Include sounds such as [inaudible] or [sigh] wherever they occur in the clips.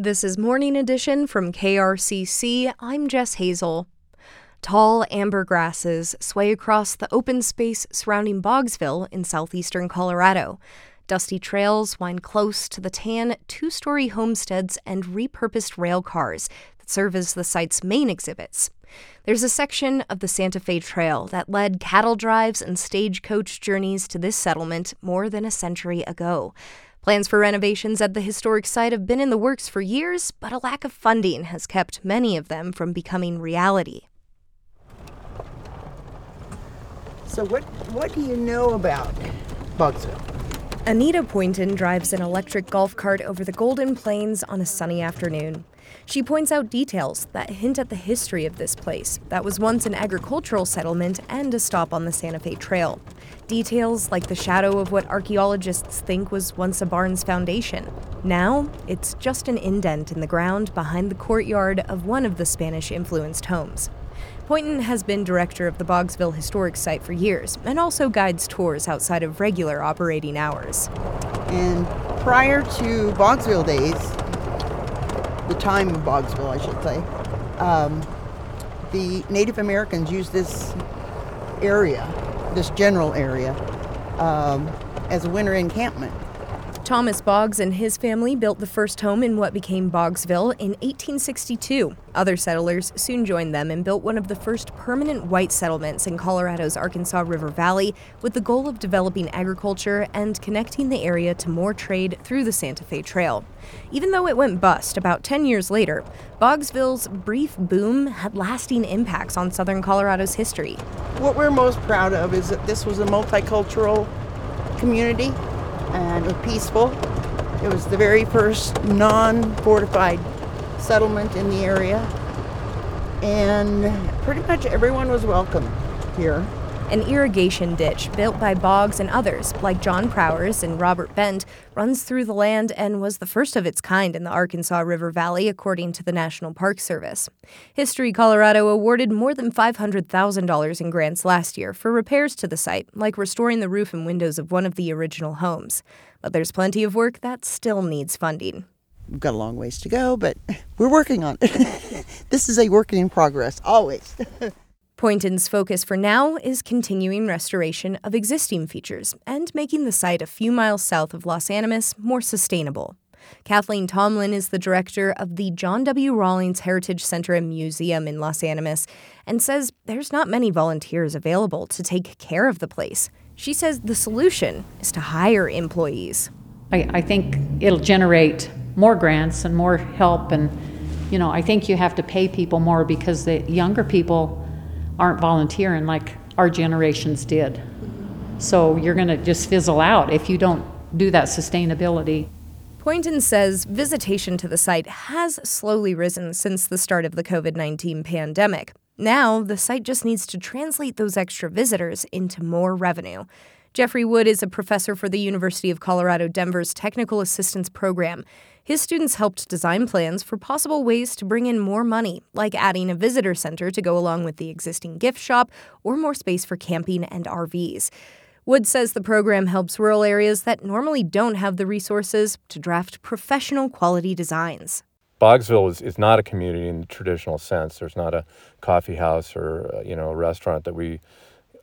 This is Morning Edition from KRCC. I'm Jess Hazel. Tall amber grasses sway across the open space surrounding Boggsville in southeastern Colorado. Dusty trails wind close to the tan two story homesteads and repurposed rail cars that serve as the site's main exhibits. There's a section of the Santa Fe Trail that led cattle drives and stagecoach journeys to this settlement more than a century ago. Plans for renovations at the historic site have been in the works for years, but a lack of funding has kept many of them from becoming reality. So what what do you know about Boggsville? Anita Poynton drives an electric golf cart over the Golden Plains on a sunny afternoon. She points out details that hint at the history of this place that was once an agricultural settlement and a stop on the Santa Fe Trail. Details like the shadow of what archaeologists think was once a barn's foundation. Now, it's just an indent in the ground behind the courtyard of one of the Spanish influenced homes. Poynton has been director of the Boggsville Historic Site for years and also guides tours outside of regular operating hours. And prior to Boggsville days, the time of Boggsville, I should say, um, the Native Americans used this area, this general area, um, as a winter encampment. Thomas Boggs and his family built the first home in what became Boggsville in 1862. Other settlers soon joined them and built one of the first permanent white settlements in Colorado's Arkansas River Valley with the goal of developing agriculture and connecting the area to more trade through the Santa Fe Trail. Even though it went bust about 10 years later, Boggsville's brief boom had lasting impacts on southern Colorado's history. What we're most proud of is that this was a multicultural community and peaceful. It was the very first non fortified settlement in the area, and pretty much everyone was welcome here. An irrigation ditch built by Boggs and others, like John Prowers and Robert Bent, runs through the land and was the first of its kind in the Arkansas River Valley, according to the National Park Service. History Colorado awarded more than $500,000 in grants last year for repairs to the site, like restoring the roof and windows of one of the original homes. But there's plenty of work that still needs funding. We've got a long ways to go, but [laughs] we're working on it. [laughs] this is a work in progress, always. [laughs] Poynton's focus for now is continuing restoration of existing features and making the site a few miles south of Las Animas more sustainable. Kathleen Tomlin is the director of the John W. Rawlins Heritage Center and Museum in Las Animas and says there's not many volunteers available to take care of the place. She says the solution is to hire employees. I, I think it'll generate more grants and more help and you know, I think you have to pay people more because the younger people aren't volunteering like our generations did. So you're going to just fizzle out if you don't do that sustainability. Poynton says visitation to the site has slowly risen since the start of the COVID 19 pandemic. Now, the site just needs to translate those extra visitors into more revenue. Jeffrey Wood is a professor for the University of Colorado Denver's Technical Assistance Program. His students helped design plans for possible ways to bring in more money, like adding a visitor center to go along with the existing gift shop or more space for camping and RVs. Wood says the program helps rural areas that normally don't have the resources to draft professional quality designs. Boggsville is, is not a community in the traditional sense. There's not a coffee house or uh, you know a restaurant that we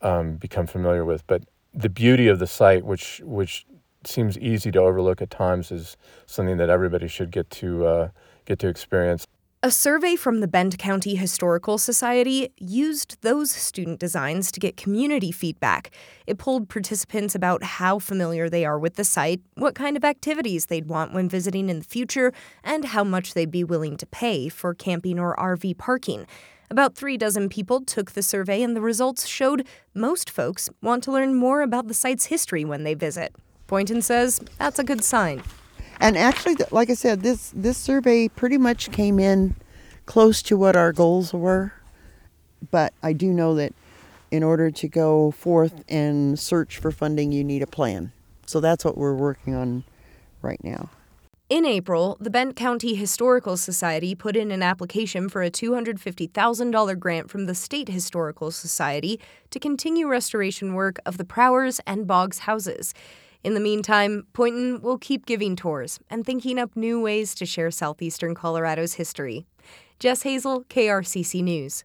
um, become familiar with. But the beauty of the site, which which seems easy to overlook at times is something that everybody should get to uh, get to experience. A survey from the Bent County Historical Society used those student designs to get community feedback. It polled participants about how familiar they are with the site, what kind of activities they'd want when visiting in the future, and how much they'd be willing to pay for camping or RV parking. About three dozen people took the survey, and the results showed most folks want to learn more about the site's history when they visit. Poynton says that's a good sign. And actually, like I said, this this survey pretty much came in close to what our goals were. But I do know that in order to go forth and search for funding, you need a plan. So that's what we're working on right now. In April, the Bent County Historical Society put in an application for a $250,000 grant from the State Historical Society to continue restoration work of the Prowers and Boggs houses. In the meantime, Poynton will keep giving tours and thinking up new ways to share southeastern Colorado's history. Jess Hazel, KRCC News.